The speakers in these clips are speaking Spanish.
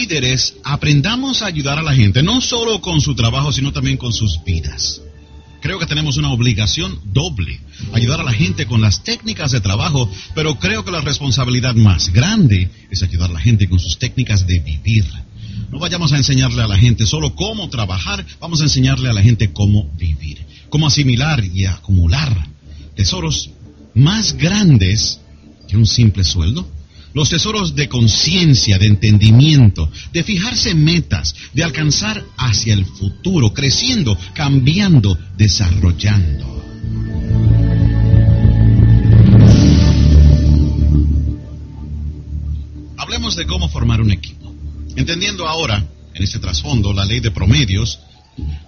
Líderes, aprendamos a ayudar a la gente, no solo con su trabajo, sino también con sus vidas. Creo que tenemos una obligación doble, ayudar a la gente con las técnicas de trabajo, pero creo que la responsabilidad más grande es ayudar a la gente con sus técnicas de vivir. No vayamos a enseñarle a la gente solo cómo trabajar, vamos a enseñarle a la gente cómo vivir, cómo asimilar y acumular tesoros más grandes que un simple sueldo. Los tesoros de conciencia, de entendimiento, de fijarse metas, de alcanzar hacia el futuro, creciendo, cambiando, desarrollando. Hablemos de cómo formar un equipo. Entendiendo ahora, en este trasfondo, la ley de promedios,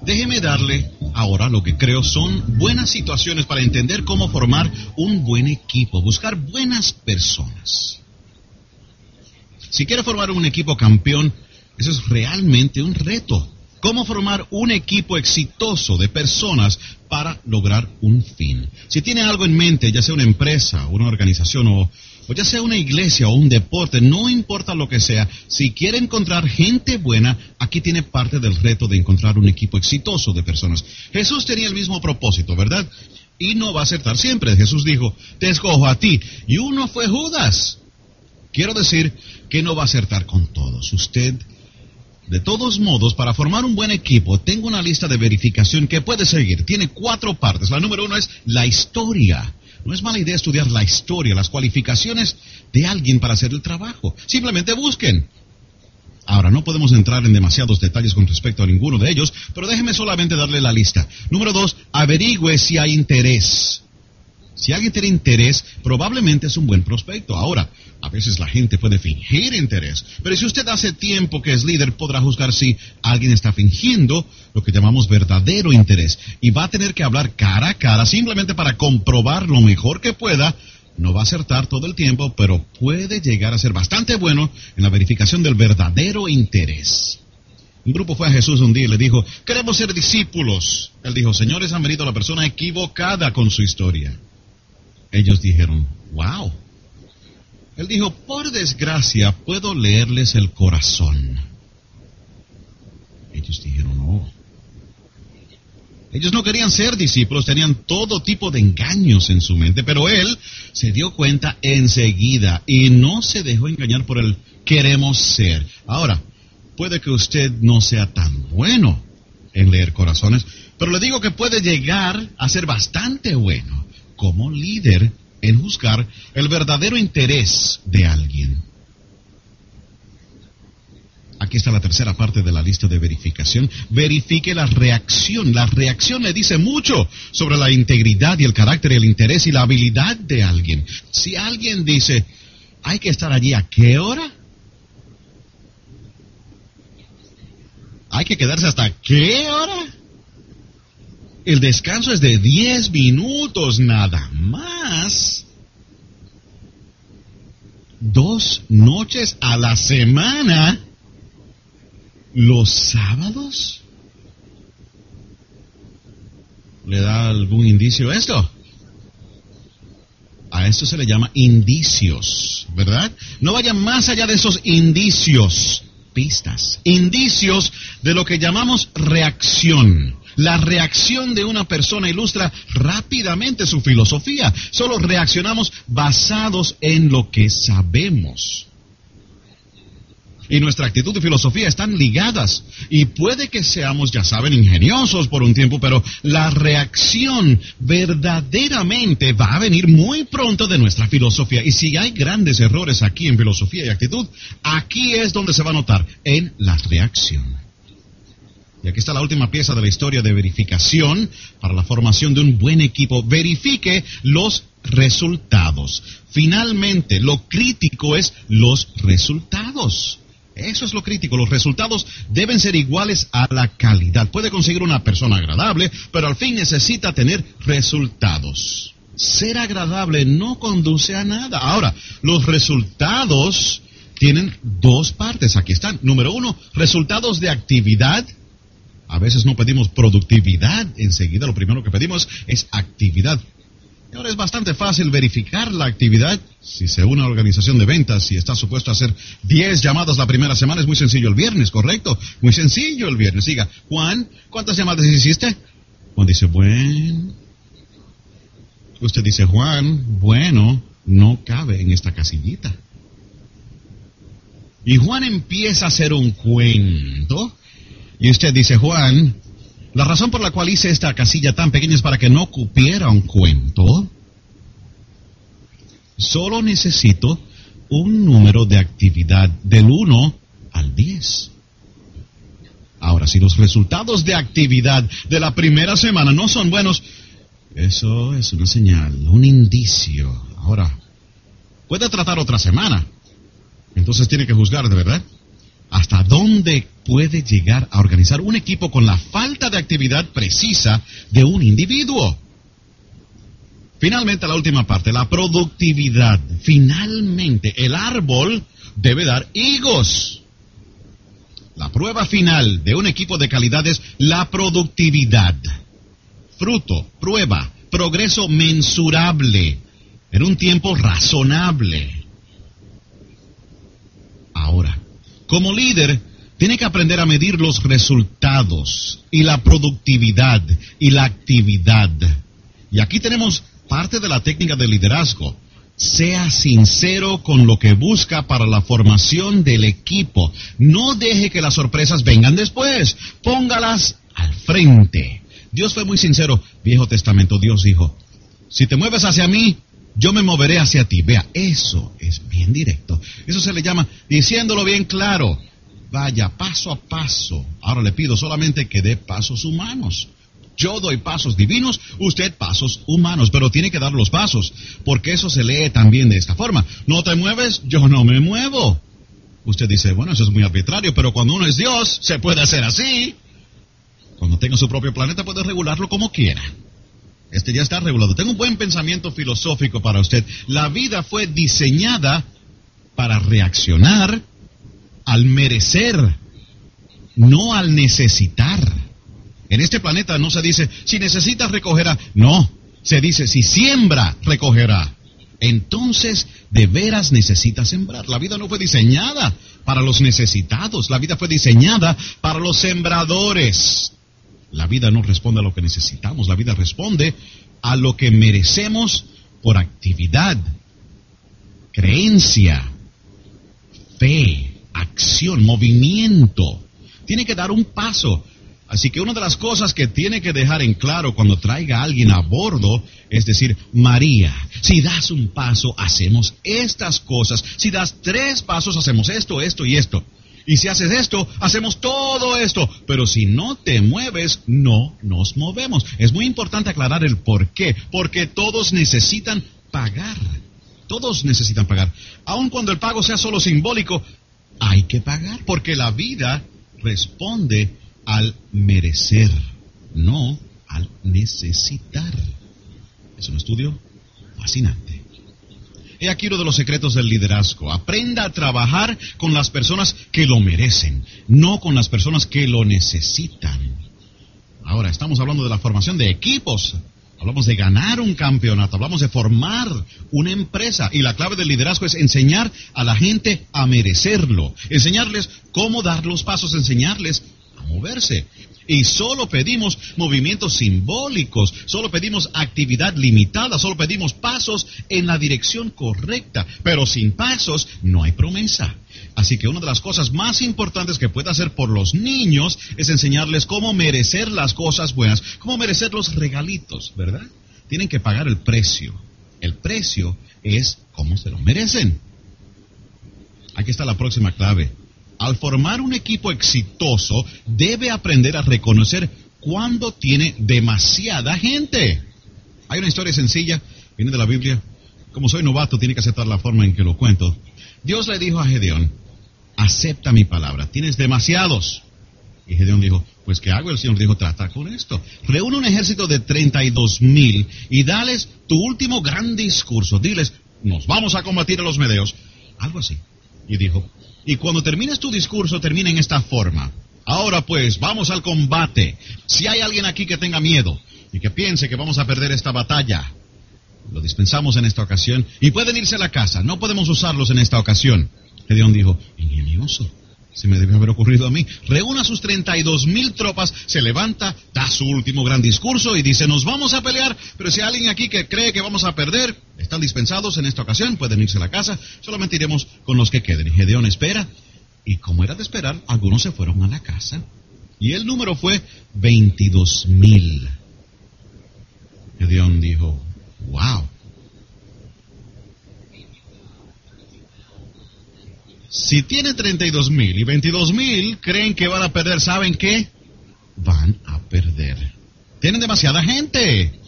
déjeme darle ahora lo que creo son buenas situaciones para entender cómo formar un buen equipo, buscar buenas personas. Si quiere formar un equipo campeón, eso es realmente un reto. ¿Cómo formar un equipo exitoso de personas para lograr un fin? Si tiene algo en mente, ya sea una empresa, una organización o, ya sea una iglesia o un deporte, no importa lo que sea, si quiere encontrar gente buena, aquí tiene parte del reto de encontrar un equipo exitoso de personas. Jesús tenía el mismo propósito, ¿verdad? Y no va a acertar siempre. Jesús dijo, te escojo a ti. Y uno fue Judas. Quiero decir que no va a acertar con todos. Usted, de todos modos, para formar un buen equipo, tengo una lista de verificación que puede seguir. Tiene cuatro partes. La número uno es la historia. No es mala idea estudiar la historia, las cualificaciones de alguien para hacer el trabajo. Simplemente busquen. Ahora, no podemos entrar en demasiados detalles con respecto a ninguno de ellos, pero déjeme solamente darle la lista. Número dos, averigüe si hay interés. Si alguien tiene interés, probablemente es un buen prospecto. Ahora, a veces la gente puede fingir interés, pero si usted hace tiempo que es líder, podrá juzgar si alguien está fingiendo lo que llamamos verdadero interés y va a tener que hablar cara a cara simplemente para comprobar lo mejor que pueda. No va a acertar todo el tiempo, pero puede llegar a ser bastante bueno en la verificación del verdadero interés. Un grupo fue a Jesús un día y le dijo, queremos ser discípulos. Él dijo, señores, han venido la persona equivocada con su historia. Ellos dijeron, wow. Él dijo, por desgracia puedo leerles el corazón. Ellos dijeron, no. Ellos no querían ser discípulos, tenían todo tipo de engaños en su mente, pero él se dio cuenta enseguida y no se dejó engañar por el queremos ser. Ahora, puede que usted no sea tan bueno en leer corazones, pero le digo que puede llegar a ser bastante bueno como líder en juzgar el verdadero interés de alguien. Aquí está la tercera parte de la lista de verificación. Verifique la reacción. La reacción le dice mucho sobre la integridad y el carácter, el interés y la habilidad de alguien. Si alguien dice, hay que estar allí a qué hora? Hay que quedarse hasta qué hora? El descanso es de 10 minutos nada más. Dos noches a la semana. Los sábados. ¿Le da algún indicio esto? A esto se le llama indicios, ¿verdad? No vayan más allá de esos indicios, pistas, indicios de lo que llamamos reacción. La reacción de una persona ilustra rápidamente su filosofía. Solo reaccionamos basados en lo que sabemos. Y nuestra actitud y filosofía están ligadas. Y puede que seamos, ya saben, ingeniosos por un tiempo, pero la reacción verdaderamente va a venir muy pronto de nuestra filosofía. Y si hay grandes errores aquí en filosofía y actitud, aquí es donde se va a notar, en la reacción. Y aquí está la última pieza de la historia de verificación para la formación de un buen equipo. Verifique los resultados. Finalmente, lo crítico es los resultados. Eso es lo crítico. Los resultados deben ser iguales a la calidad. Puede conseguir una persona agradable, pero al fin necesita tener resultados. Ser agradable no conduce a nada. Ahora, los resultados tienen dos partes. Aquí están. Número uno, resultados de actividad. A veces no pedimos productividad. Enseguida lo primero que pedimos es actividad. ahora es bastante fácil verificar la actividad. Si se une a una organización de ventas y está supuesto a hacer 10 llamadas la primera semana, es muy sencillo el viernes, ¿correcto? Muy sencillo el viernes. Diga, Juan, ¿cuántas llamadas hiciste? Juan dice, bueno. Usted dice, Juan, bueno, no cabe en esta casillita. Y Juan empieza a hacer un cuento. Y usted dice, Juan, la razón por la cual hice esta casilla tan pequeña es para que no cupiera un cuento. Solo necesito un número de actividad del 1 al 10. Ahora, si los resultados de actividad de la primera semana no son buenos, eso es una señal, un indicio. Ahora, puede tratar otra semana. Entonces tiene que juzgar, ¿de verdad? ¿Hasta dónde puede llegar a organizar un equipo con la falta de actividad precisa de un individuo? Finalmente, la última parte, la productividad. Finalmente, el árbol debe dar higos. La prueba final de un equipo de calidad es la productividad. Fruto, prueba, progreso mensurable en un tiempo razonable. Ahora, como líder, tiene que aprender a medir los resultados y la productividad y la actividad. Y aquí tenemos parte de la técnica de liderazgo. Sea sincero con lo que busca para la formación del equipo. No deje que las sorpresas vengan después. Póngalas al frente. Dios fue muy sincero. Viejo Testamento, Dios dijo, si te mueves hacia mí, yo me moveré hacia ti. Vea, eso es bien directo. Eso se le llama diciéndolo bien claro. Vaya paso a paso. Ahora le pido solamente que dé pasos humanos. Yo doy pasos divinos, usted pasos humanos, pero tiene que dar los pasos, porque eso se lee también de esta forma. No te mueves, yo no me muevo. Usted dice, bueno, eso es muy arbitrario, pero cuando uno es Dios, se puede hacer así. Cuando tenga su propio planeta, puede regularlo como quiera. Este ya está regulado. Tengo un buen pensamiento filosófico para usted. La vida fue diseñada para reaccionar al merecer, no al necesitar. En este planeta no se dice, si necesitas recogerá. No, se dice, si siembra, recogerá. Entonces, de veras necesitas sembrar. La vida no fue diseñada para los necesitados, la vida fue diseñada para los sembradores. La vida no responde a lo que necesitamos, la vida responde a lo que merecemos por actividad, creencia, fe, acción, movimiento. Tiene que dar un paso. Así que una de las cosas que tiene que dejar en claro cuando traiga a alguien a bordo es decir, María, si das un paso, hacemos estas cosas. Si das tres pasos, hacemos esto, esto y esto. Y si haces esto, hacemos todo esto. Pero si no te mueves, no nos movemos. Es muy importante aclarar el por qué. Porque todos necesitan pagar. Todos necesitan pagar. Aun cuando el pago sea solo simbólico, hay que pagar. Porque la vida responde al merecer, no al necesitar. Es un estudio fascinante. He aquí uno de los secretos del liderazgo. Aprenda a trabajar con las personas que lo merecen, no con las personas que lo necesitan. Ahora, estamos hablando de la formación de equipos. Hablamos de ganar un campeonato, hablamos de formar una empresa y la clave del liderazgo es enseñar a la gente a merecerlo, enseñarles cómo dar los pasos, enseñarles a moverse. Y solo pedimos movimientos simbólicos, solo pedimos actividad limitada, solo pedimos pasos en la dirección correcta. Pero sin pasos no hay promesa. Así que una de las cosas más importantes que puede hacer por los niños es enseñarles cómo merecer las cosas buenas, cómo merecer los regalitos, ¿verdad? Tienen que pagar el precio. El precio es cómo se lo merecen. Aquí está la próxima clave al formar un equipo exitoso, debe aprender a reconocer cuando tiene demasiada gente. Hay una historia sencilla, viene de la Biblia. Como soy novato, tiene que aceptar la forma en que lo cuento. Dios le dijo a Gedeón, acepta mi palabra, tienes demasiados. Y Gedeón dijo, pues ¿qué hago? El Señor dijo, trata con esto. Reúne un ejército de 32 mil y dales tu último gran discurso. Diles, nos vamos a combatir a los medeos. Algo así. Y dijo, y cuando termines tu discurso, termina en esta forma. Ahora pues, vamos al combate. Si hay alguien aquí que tenga miedo y que piense que vamos a perder esta batalla, lo dispensamos en esta ocasión y pueden irse a la casa. No podemos usarlos en esta ocasión. Gedeón dijo, ingenioso. Se me debe haber ocurrido a mí. Reúna sus 32 mil tropas, se levanta, da su último gran discurso y dice, nos vamos a pelear, pero si hay alguien aquí que cree que vamos a perder, están dispensados en esta ocasión, pueden irse a la casa, solamente iremos con los que queden. Gedeón espera, y como era de esperar, algunos se fueron a la casa, y el número fue 22 mil. Gedeón dijo, wow, Si tiene 32 mil y 22 mil creen que van a perder, ¿saben qué? Van a perder. Tienen demasiada gente.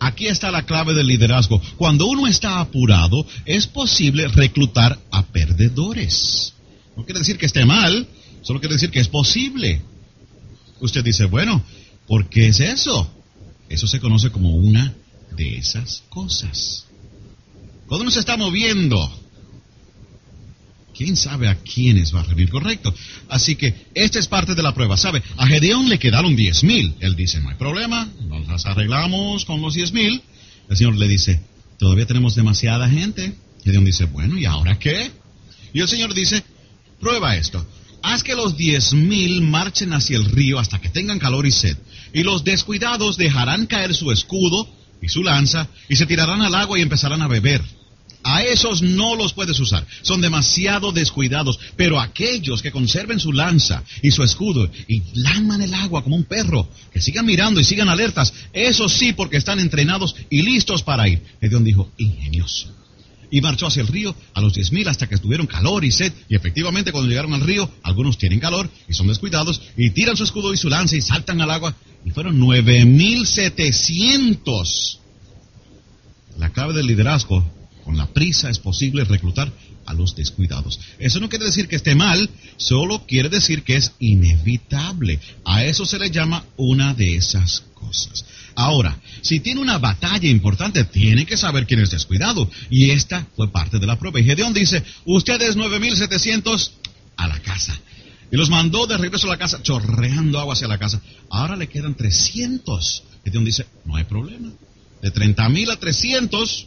Aquí está la clave del liderazgo. Cuando uno está apurado, es posible reclutar a perdedores. No quiere decir que esté mal, solo quiere decir que es posible. Usted dice, bueno, ¿por qué es eso? Eso se conoce como una de esas cosas. Cuando uno se está moviendo, quién sabe a quiénes va a rendir correcto. Así que esta es parte de la prueba. ¿Sabe? A Gedeón le quedaron diez mil. Él dice, no hay problema, nos las arreglamos con los diez mil. El Señor le dice, todavía tenemos demasiada gente. Gedeón dice, bueno, ¿y ahora qué? Y el Señor dice, prueba esto. Haz que los diez mil marchen hacia el río hasta que tengan calor y sed. Y los descuidados dejarán caer su escudo y su lanza y se tirarán al agua y empezarán a beber. A esos no los puedes usar, son demasiado descuidados, pero aquellos que conserven su lanza y su escudo y laman el agua como un perro, que sigan mirando y sigan alertas, esos sí porque están entrenados y listos para ir. Gedeón dijo, ingenioso. Y marchó hacia el río a los diez mil hasta que estuvieron calor y sed. Y efectivamente cuando llegaron al río, algunos tienen calor y son descuidados y tiran su escudo y su lanza y saltan al agua. Y fueron nueve mil setecientos. La clave del liderazgo con la prisa es posible reclutar a los descuidados. Eso no quiere decir que esté mal, solo quiere decir que es inevitable. A eso se le llama una de esas cosas. Ahora, si tiene una batalla importante, tiene que saber quién es descuidado. Y esta fue parte de la prueba. Y Gedeón dice, ustedes 9.700 a la casa. Y los mandó de regreso a la casa, chorreando agua hacia la casa. Ahora le quedan 300. Gedeón dice, no hay problema. De 30.000 a 300,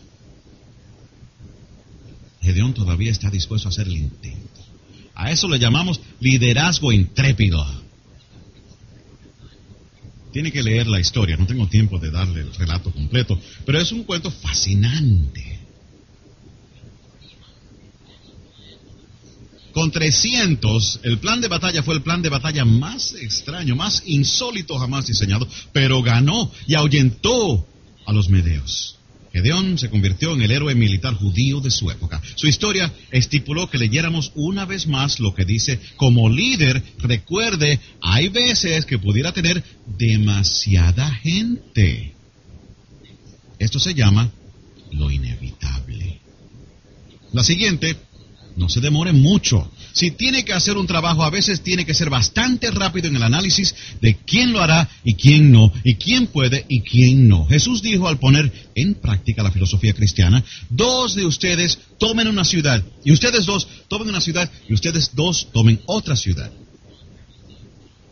Gedeón todavía está dispuesto a hacer el intento. A eso le llamamos liderazgo intrépido. Tiene que leer la historia, no tengo tiempo de darle el relato completo, pero es un cuento fascinante. Con 300, el plan de batalla fue el plan de batalla más extraño, más insólito jamás diseñado, pero ganó y ahuyentó a los medeos. Gedeón se convirtió en el héroe militar judío de su época. Su historia estipuló que leyéramos una vez más lo que dice, como líder, recuerde, hay veces que pudiera tener demasiada gente. Esto se llama lo inevitable. La siguiente, no se demore mucho. Si tiene que hacer un trabajo, a veces tiene que ser bastante rápido en el análisis de quién lo hará y quién no, y quién puede y quién no. Jesús dijo al poner en práctica la filosofía cristiana, dos de ustedes tomen una ciudad, y ustedes dos tomen una ciudad, y ustedes dos tomen otra ciudad.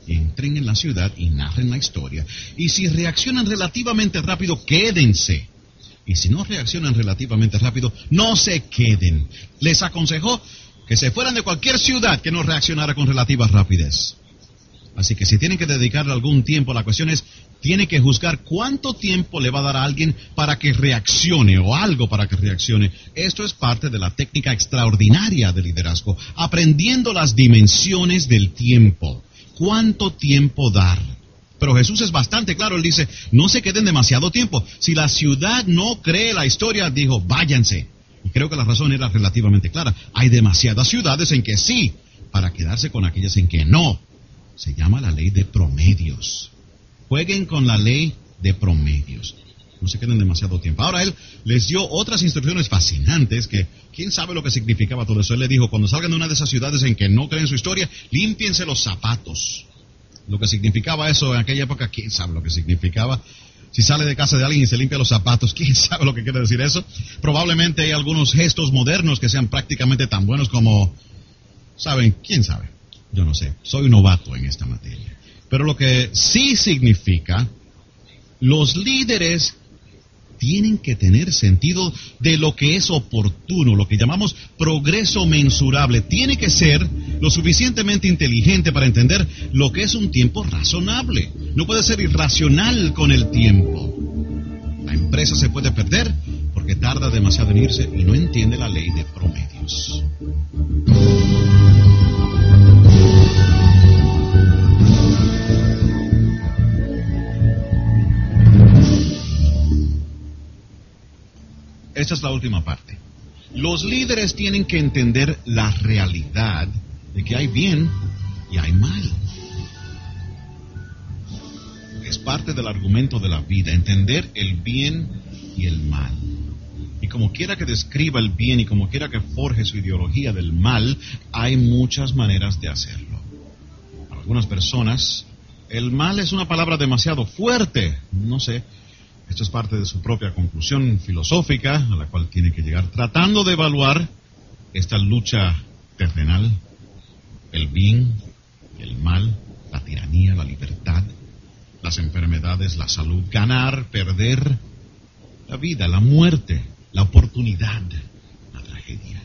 Entren en la ciudad y narren la historia. Y si reaccionan relativamente rápido, quédense. Y si no reaccionan relativamente rápido, no se queden. Les aconsejó que se fueran de cualquier ciudad que no reaccionara con relativa rapidez. Así que si tienen que dedicarle algún tiempo, la cuestión es, tiene que juzgar cuánto tiempo le va a dar a alguien para que reaccione o algo para que reaccione. Esto es parte de la técnica extraordinaria de liderazgo, aprendiendo las dimensiones del tiempo. ¿Cuánto tiempo dar? Pero Jesús es bastante claro, él dice, no se queden demasiado tiempo. Si la ciudad no cree la historia, dijo, váyanse. Y creo que la razón era relativamente clara. Hay demasiadas ciudades en que sí, para quedarse con aquellas en que no. Se llama la ley de promedios. Jueguen con la ley de promedios. No se queden demasiado tiempo. Ahora él les dio otras instrucciones fascinantes que quién sabe lo que significaba todo eso. Él le dijo, cuando salgan de una de esas ciudades en que no creen su historia, límpiense los zapatos. Lo que significaba eso en aquella época, quién sabe lo que significaba. Si sale de casa de alguien y se limpia los zapatos, ¿quién sabe lo que quiere decir eso? Probablemente hay algunos gestos modernos que sean prácticamente tan buenos como, ¿saben? ¿Quién sabe? Yo no sé. Soy un novato en esta materia. Pero lo que sí significa, los líderes tienen que tener sentido de lo que es oportuno, lo que llamamos progreso mensurable. Tiene que ser lo suficientemente inteligente para entender lo que es un tiempo razonable. No puede ser irracional con el tiempo. La empresa se puede perder porque tarda demasiado en irse y no entiende la ley de promedios. Esta es la última parte. Los líderes tienen que entender la realidad de que hay bien y hay mal. Es parte del argumento de la vida, entender el bien y el mal. Y como quiera que describa el bien y como quiera que forje su ideología del mal, hay muchas maneras de hacerlo. Para algunas personas, el mal es una palabra demasiado fuerte. No sé, esto es parte de su propia conclusión filosófica a la cual tiene que llegar, tratando de evaluar esta lucha terrenal, el bien, el mal, la tiranía, la libertad, las enfermedades, la salud, ganar, perder, la vida, la muerte, la oportunidad, la tragedia.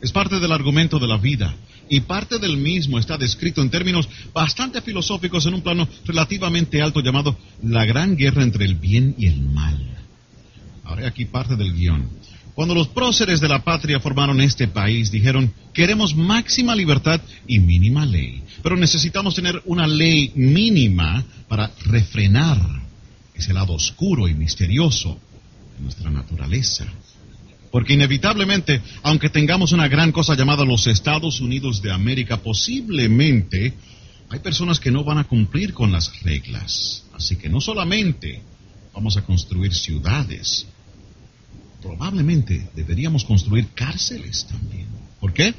Es parte del argumento de la vida y parte del mismo está descrito en términos bastante filosóficos en un plano relativamente alto llamado la gran guerra entre el bien y el mal. Ahora aquí parte del guion. Cuando los próceres de la patria formaron este país, dijeron, queremos máxima libertad y mínima ley, pero necesitamos tener una ley mínima para refrenar ese lado oscuro y misterioso de nuestra naturaleza. Porque inevitablemente, aunque tengamos una gran cosa llamada los Estados Unidos de América, posiblemente hay personas que no van a cumplir con las reglas. Así que no solamente vamos a construir ciudades, probablemente deberíamos construir cárceles también. ¿Por qué?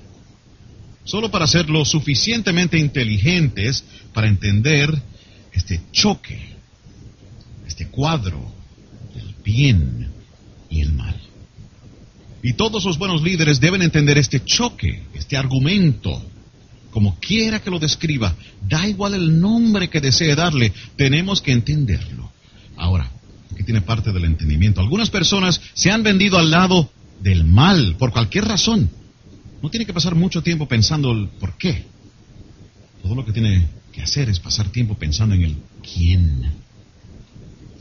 Solo para ser lo suficientemente inteligentes para entender este choque, este cuadro del bien y el mal. Y todos los buenos líderes deben entender este choque, este argumento, como quiera que lo describa, da igual el nombre que desee darle, tenemos que entenderlo. Ahora, tiene parte del entendimiento. Algunas personas se han vendido al lado del mal por cualquier razón. No tiene que pasar mucho tiempo pensando el por qué. Todo lo que tiene que hacer es pasar tiempo pensando en el quién.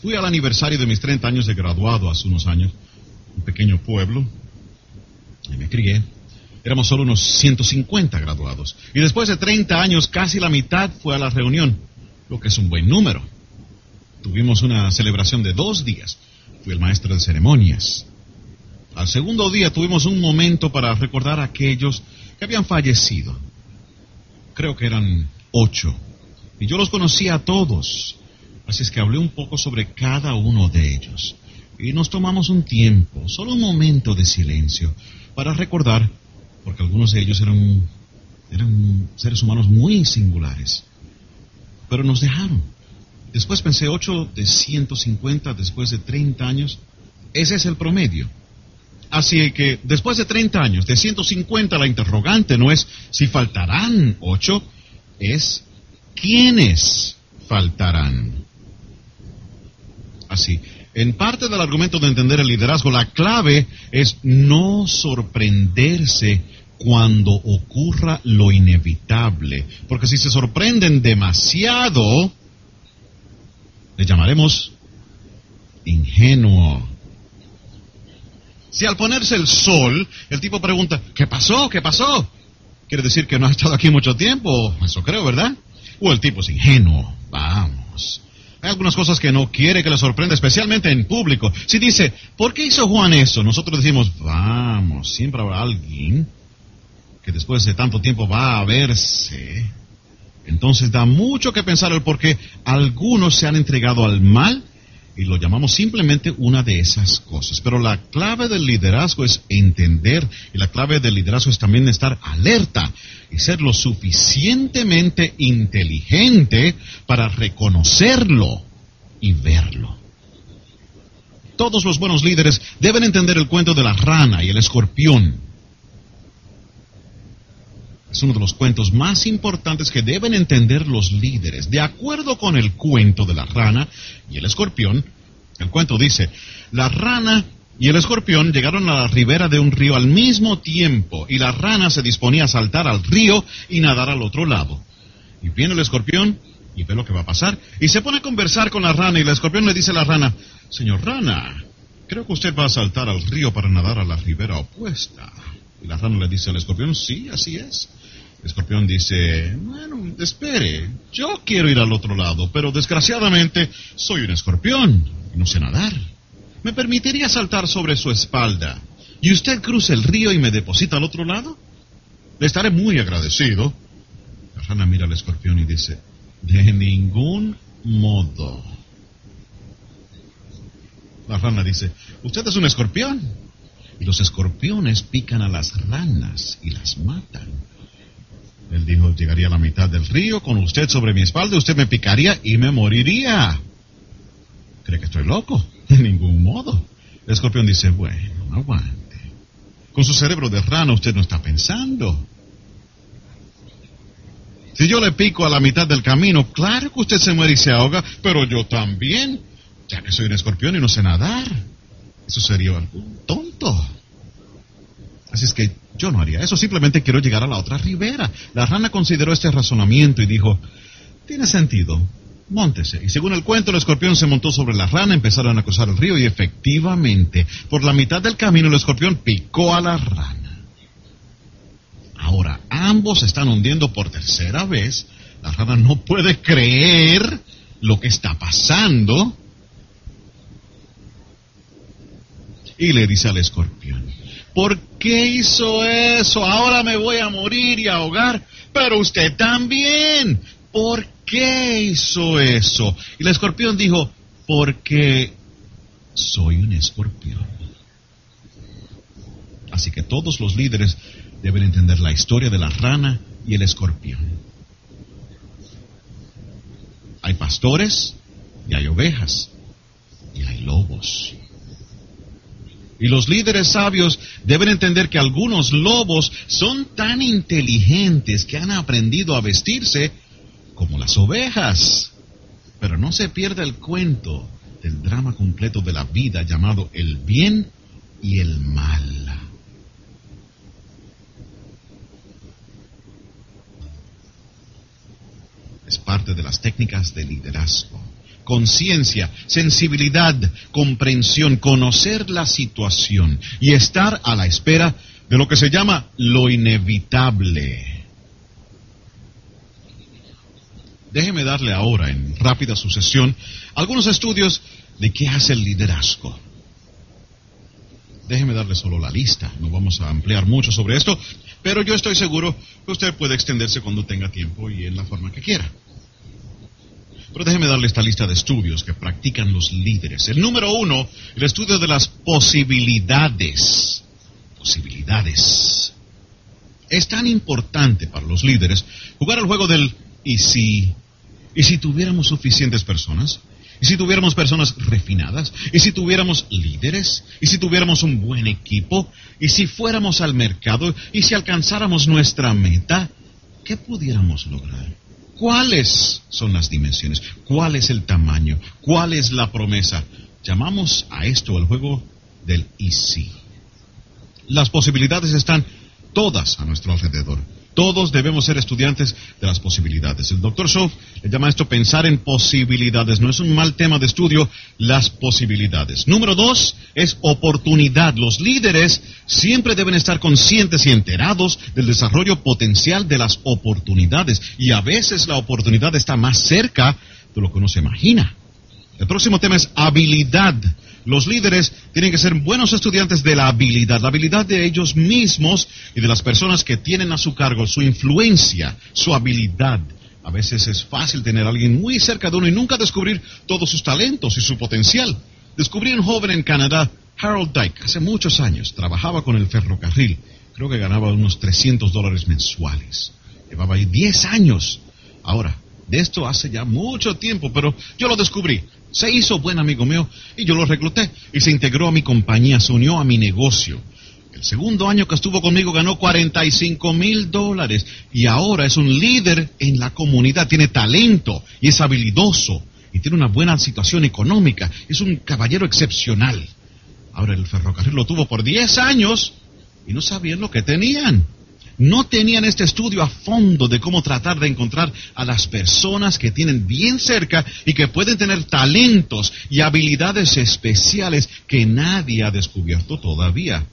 Fui al aniversario de mis 30 años de graduado hace unos años, un pequeño pueblo, y me crié, éramos solo unos 150 graduados. Y después de 30 años, casi la mitad fue a la reunión, lo que es un buen número. Tuvimos una celebración de dos días. Fui el maestro de ceremonias. Al segundo día tuvimos un momento para recordar a aquellos que habían fallecido. Creo que eran ocho. Y yo los conocía a todos. Así es que hablé un poco sobre cada uno de ellos. Y nos tomamos un tiempo, solo un momento de silencio, para recordar, porque algunos de ellos eran, eran seres humanos muy singulares, pero nos dejaron. Después pensé 8 de 150 después de 30 años, ese es el promedio. Así que después de 30 años, de 150, la interrogante no es si faltarán 8, es quiénes faltarán. Así, en parte del argumento de entender el liderazgo, la clave es no sorprenderse cuando ocurra lo inevitable. Porque si se sorprenden demasiado, le llamaremos ingenuo. Si al ponerse el sol, el tipo pregunta, ¿qué pasó? ¿Qué pasó? Quiere decir que no ha estado aquí mucho tiempo, eso creo, ¿verdad? O el tipo es ingenuo, vamos. Hay algunas cosas que no quiere que le sorprenda, especialmente en público. Si dice, ¿por qué hizo Juan eso? Nosotros decimos, vamos, siempre habrá alguien que después de tanto tiempo va a verse. Entonces da mucho que pensar el por qué algunos se han entregado al mal y lo llamamos simplemente una de esas cosas. Pero la clave del liderazgo es entender y la clave del liderazgo es también estar alerta y ser lo suficientemente inteligente para reconocerlo y verlo. Todos los buenos líderes deben entender el cuento de la rana y el escorpión. Es uno de los cuentos más importantes que deben entender los líderes. De acuerdo con el cuento de la rana y el escorpión, el cuento dice, la rana y el escorpión llegaron a la ribera de un río al mismo tiempo y la rana se disponía a saltar al río y nadar al otro lado. Y viene el escorpión y ve lo que va a pasar y se pone a conversar con la rana y el escorpión le dice a la rana, Señor rana, creo que usted va a saltar al río para nadar a la ribera opuesta. Y la rana le dice al escorpión, sí, así es. Escorpión dice, bueno, espere, yo quiero ir al otro lado, pero desgraciadamente soy un escorpión y no sé nadar. ¿Me permitiría saltar sobre su espalda y usted cruza el río y me deposita al otro lado? Le estaré muy agradecido. La rana mira al escorpión y dice, de ningún modo. La rana dice, usted es un escorpión. Y los escorpiones pican a las ranas y las matan. Él dijo, llegaría a la mitad del río con usted sobre mi espalda, usted me picaría y me moriría. ¿Cree que estoy loco? De ningún modo. El escorpión dice, bueno, aguante. Con su cerebro de rana usted no está pensando. Si yo le pico a la mitad del camino, claro que usted se muere y se ahoga, pero yo también, ya que soy un escorpión y no sé nadar. Eso sería algo tonto. Así es que yo no haría eso, simplemente quiero llegar a la otra ribera. La rana consideró este razonamiento y dijo, tiene sentido, móntese. Y según el cuento, el escorpión se montó sobre la rana, empezaron a cruzar el río y efectivamente, por la mitad del camino, el escorpión picó a la rana. Ahora, ambos están hundiendo por tercera vez. La rana no puede creer lo que está pasando. Y le dice al escorpión, ¿Por qué hizo eso? Ahora me voy a morir y ahogar. Pero usted también. ¿Por qué hizo eso? Y el escorpión dijo, porque soy un escorpión. Así que todos los líderes deben entender la historia de la rana y el escorpión. Hay pastores y hay ovejas y hay lobos. Y los líderes sabios deben entender que algunos lobos son tan inteligentes que han aprendido a vestirse como las ovejas. Pero no se pierda el cuento del drama completo de la vida llamado el bien y el mal. Es parte de las técnicas de liderazgo conciencia, sensibilidad, comprensión, conocer la situación y estar a la espera de lo que se llama lo inevitable. Déjeme darle ahora, en rápida sucesión, algunos estudios de qué hace el liderazgo. Déjeme darle solo la lista, no vamos a ampliar mucho sobre esto, pero yo estoy seguro que usted puede extenderse cuando tenga tiempo y en la forma que quiera. Pero déjeme darle esta lista de estudios que practican los líderes. El número uno, el estudio de las posibilidades. Posibilidades. Es tan importante para los líderes jugar al juego del ¿y si? ¿Y si tuviéramos suficientes personas? ¿Y si tuviéramos personas refinadas? ¿Y si tuviéramos líderes? ¿Y si tuviéramos un buen equipo? ¿Y si fuéramos al mercado? ¿Y si alcanzáramos nuestra meta? ¿Qué pudiéramos lograr? ¿Cuáles son las dimensiones? ¿Cuál es el tamaño? ¿Cuál es la promesa? Llamamos a esto el juego del y si. Las posibilidades están todas a nuestro alrededor. Todos debemos ser estudiantes de las posibilidades. El doctor Schoff le llama esto pensar en posibilidades. No es un mal tema de estudio, las posibilidades. Número dos es oportunidad. Los líderes siempre deben estar conscientes y enterados del desarrollo potencial de las oportunidades. Y a veces la oportunidad está más cerca de lo que uno se imagina. El próximo tema es habilidad. Los líderes tienen que ser buenos estudiantes de la habilidad, la habilidad de ellos mismos y de las personas que tienen a su cargo, su influencia, su habilidad. A veces es fácil tener a alguien muy cerca de uno y nunca descubrir todos sus talentos y su potencial. Descubrí un joven en Canadá, Harold Dyke, hace muchos años, trabajaba con el ferrocarril. Creo que ganaba unos 300 dólares mensuales. Llevaba ahí 10 años. Ahora, de esto hace ya mucho tiempo, pero yo lo descubrí. Se hizo buen amigo mío y yo lo recluté y se integró a mi compañía, se unió a mi negocio. El segundo año que estuvo conmigo ganó 45 mil dólares y ahora es un líder en la comunidad, tiene talento y es habilidoso y tiene una buena situación económica, es un caballero excepcional. Ahora el ferrocarril lo tuvo por 10 años y no sabían lo que tenían no tenían este estudio a fondo de cómo tratar de encontrar a las personas que tienen bien cerca y que pueden tener talentos y habilidades especiales que nadie ha descubierto todavía.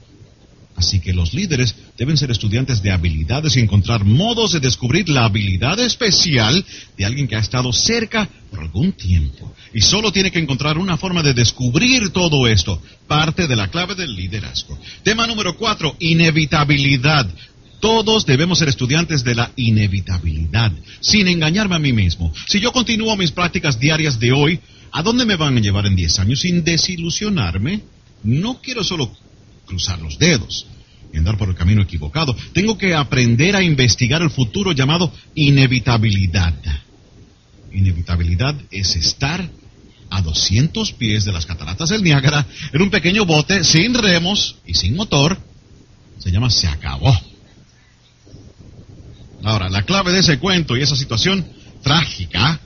Así que los líderes deben ser estudiantes de habilidades y encontrar modos de descubrir la habilidad especial de alguien que ha estado cerca por algún tiempo. Y solo tiene que encontrar una forma de descubrir todo esto, parte de la clave del liderazgo. Tema número cuatro, inevitabilidad. Todos debemos ser estudiantes de la inevitabilidad, sin engañarme a mí mismo. Si yo continúo mis prácticas diarias de hoy, ¿a dónde me van a llevar en 10 años sin desilusionarme? No quiero solo cruzar los dedos y andar por el camino equivocado. Tengo que aprender a investigar el futuro llamado inevitabilidad. Inevitabilidad es estar a 200 pies de las cataratas del Niágara en un pequeño bote sin remos y sin motor. Se llama Se acabó. Ahora, la clave de ese cuento y esa situación trágica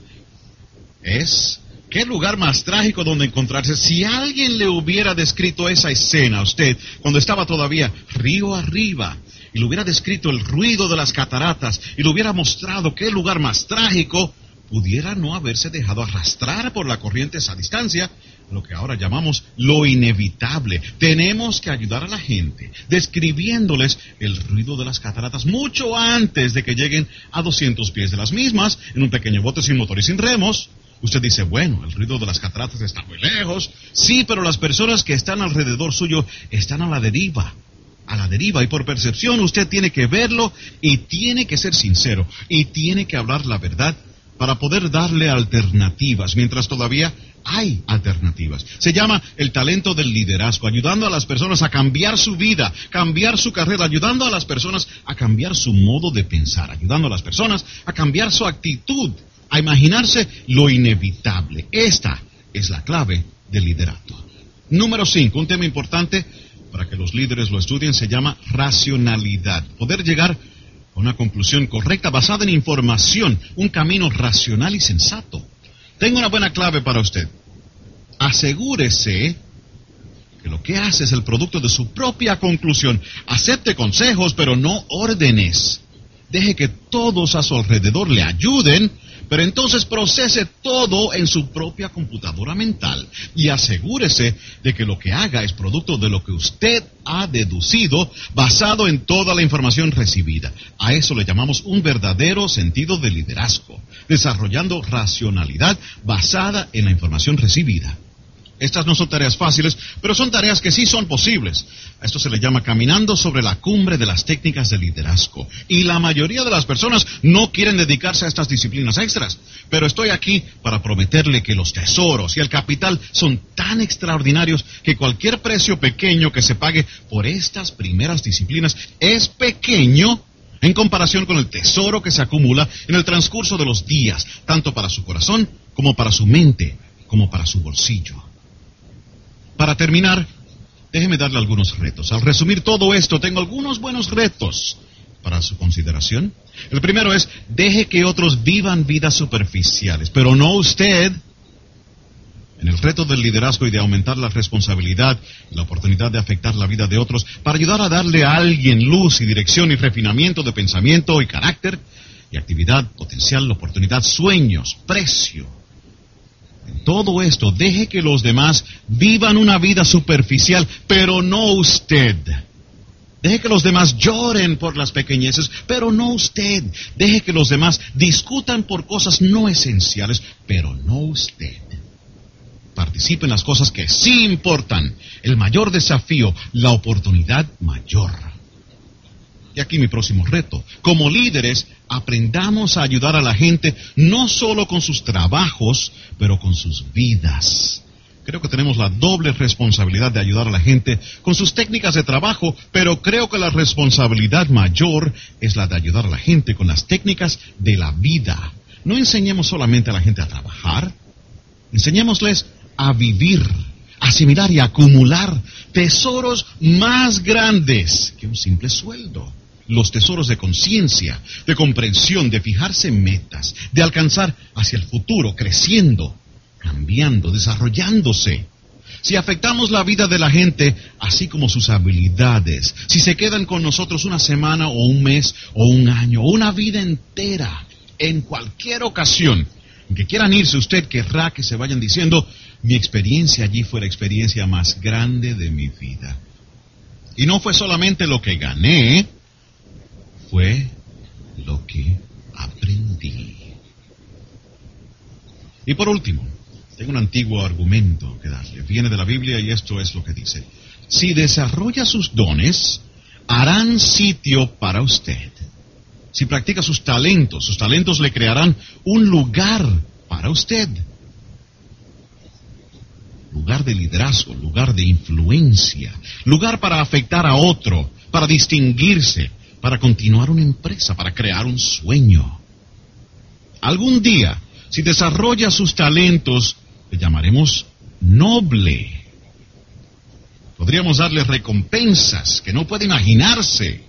es ¿Qué lugar más trágico donde encontrarse? Si alguien le hubiera descrito esa escena a usted cuando estaba todavía río arriba y le hubiera descrito el ruido de las cataratas y le hubiera mostrado qué lugar más trágico, pudiera no haberse dejado arrastrar por la corriente esa distancia, lo que ahora llamamos lo inevitable. Tenemos que ayudar a la gente describiéndoles el ruido de las cataratas mucho antes de que lleguen a 200 pies de las mismas en un pequeño bote sin motor y sin remos. Usted dice, bueno, el ruido de las cataratas está muy lejos. Sí, pero las personas que están alrededor suyo están a la deriva a la deriva y por percepción usted tiene que verlo y tiene que ser sincero y tiene que hablar la verdad para poder darle alternativas, mientras todavía hay alternativas. Se llama el talento del liderazgo, ayudando a las personas a cambiar su vida, cambiar su carrera, ayudando a las personas a cambiar su modo de pensar, ayudando a las personas a cambiar su actitud, a imaginarse lo inevitable. Esta es la clave del liderato. Número 5, un tema importante para que los líderes lo estudien, se llama racionalidad. Poder llegar una conclusión correcta basada en información, un camino racional y sensato. Tengo una buena clave para usted. Asegúrese que lo que hace es el producto de su propia conclusión. Acepte consejos, pero no órdenes. Deje que todos a su alrededor le ayuden pero entonces procese todo en su propia computadora mental y asegúrese de que lo que haga es producto de lo que usted ha deducido basado en toda la información recibida. A eso le llamamos un verdadero sentido de liderazgo, desarrollando racionalidad basada en la información recibida. Estas no son tareas fáciles, pero son tareas que sí son posibles. A esto se le llama caminando sobre la cumbre de las técnicas de liderazgo. Y la mayoría de las personas no quieren dedicarse a estas disciplinas extras. Pero estoy aquí para prometerle que los tesoros y el capital son tan extraordinarios que cualquier precio pequeño que se pague por estas primeras disciplinas es pequeño en comparación con el tesoro que se acumula en el transcurso de los días, tanto para su corazón como para su mente, como para su bolsillo. Para terminar, déjeme darle algunos retos. Al resumir todo esto, tengo algunos buenos retos para su consideración. El primero es, deje que otros vivan vidas superficiales, pero no usted. En el reto del liderazgo y de aumentar la responsabilidad la oportunidad de afectar la vida de otros, para ayudar a darle a alguien luz y dirección y refinamiento de pensamiento y carácter y actividad potencial, oportunidad, sueños, precio, todo esto, deje que los demás vivan una vida superficial, pero no usted. Deje que los demás lloren por las pequeñeces, pero no usted. Deje que los demás discutan por cosas no esenciales, pero no usted. participe en las cosas que sí importan. El mayor desafío, la oportunidad mayor. Y aquí mi próximo reto. Como líderes, aprendamos a ayudar a la gente no solo con sus trabajos, pero con sus vidas. Creo que tenemos la doble responsabilidad de ayudar a la gente con sus técnicas de trabajo, pero creo que la responsabilidad mayor es la de ayudar a la gente con las técnicas de la vida. No enseñemos solamente a la gente a trabajar, enseñémosles a vivir, asimilar y acumular tesoros más grandes que un simple sueldo. Los tesoros de conciencia, de comprensión, de fijarse metas, de alcanzar hacia el futuro, creciendo, cambiando, desarrollándose. Si afectamos la vida de la gente, así como sus habilidades, si se quedan con nosotros una semana o un mes o un año o una vida entera, en cualquier ocasión en que quieran irse, usted querrá que se vayan diciendo, mi experiencia allí fue la experiencia más grande de mi vida. Y no fue solamente lo que gané, fue lo que aprendí. Y por último, tengo un antiguo argumento que darle. Viene de la Biblia y esto es lo que dice. Si desarrolla sus dones, harán sitio para usted. Si practica sus talentos, sus talentos le crearán un lugar para usted. Lugar de liderazgo, lugar de influencia, lugar para afectar a otro, para distinguirse, para continuar una empresa, para crear un sueño. Algún día, si desarrolla sus talentos, le llamaremos noble. Podríamos darle recompensas que no puede imaginarse,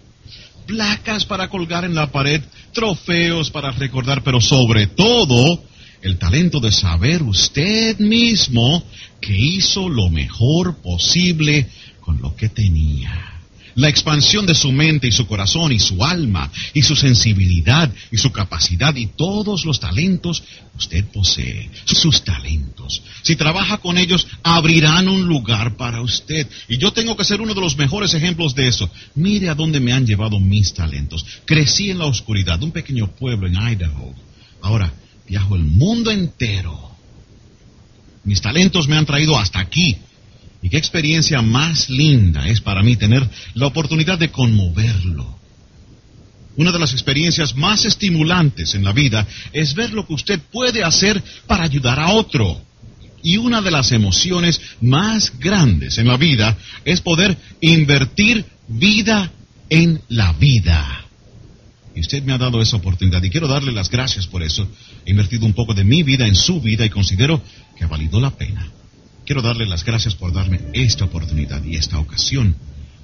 placas para colgar en la pared, trofeos para recordar, pero sobre todo el talento de saber usted mismo que hizo lo mejor posible con lo que tenía la expansión de su mente y su corazón y su alma y su sensibilidad y su capacidad y todos los talentos usted posee, sus talentos. Si trabaja con ellos, abrirán un lugar para usted. Y yo tengo que ser uno de los mejores ejemplos de eso. Mire a dónde me han llevado mis talentos. Crecí en la oscuridad, un pequeño pueblo en Idaho. Ahora viajo el mundo entero. Mis talentos me han traído hasta aquí y qué experiencia más linda es para mí tener la oportunidad de conmoverlo. Una de las experiencias más estimulantes en la vida es ver lo que usted puede hacer para ayudar a otro. Y una de las emociones más grandes en la vida es poder invertir vida en la vida. Y usted me ha dado esa oportunidad y quiero darle las gracias por eso. He invertido un poco de mi vida en su vida y considero que ha valido la pena. Quiero darle las gracias por darme esta oportunidad y esta ocasión.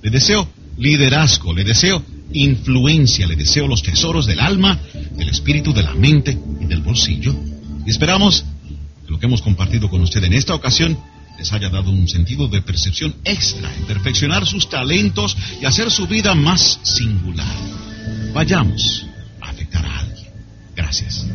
Le deseo liderazgo, le deseo influencia, le deseo los tesoros del alma, del espíritu, de la mente y del bolsillo. Y esperamos que lo que hemos compartido con usted en esta ocasión les haya dado un sentido de percepción extra en perfeccionar sus talentos y hacer su vida más singular. Vayamos a afectar a alguien. Gracias.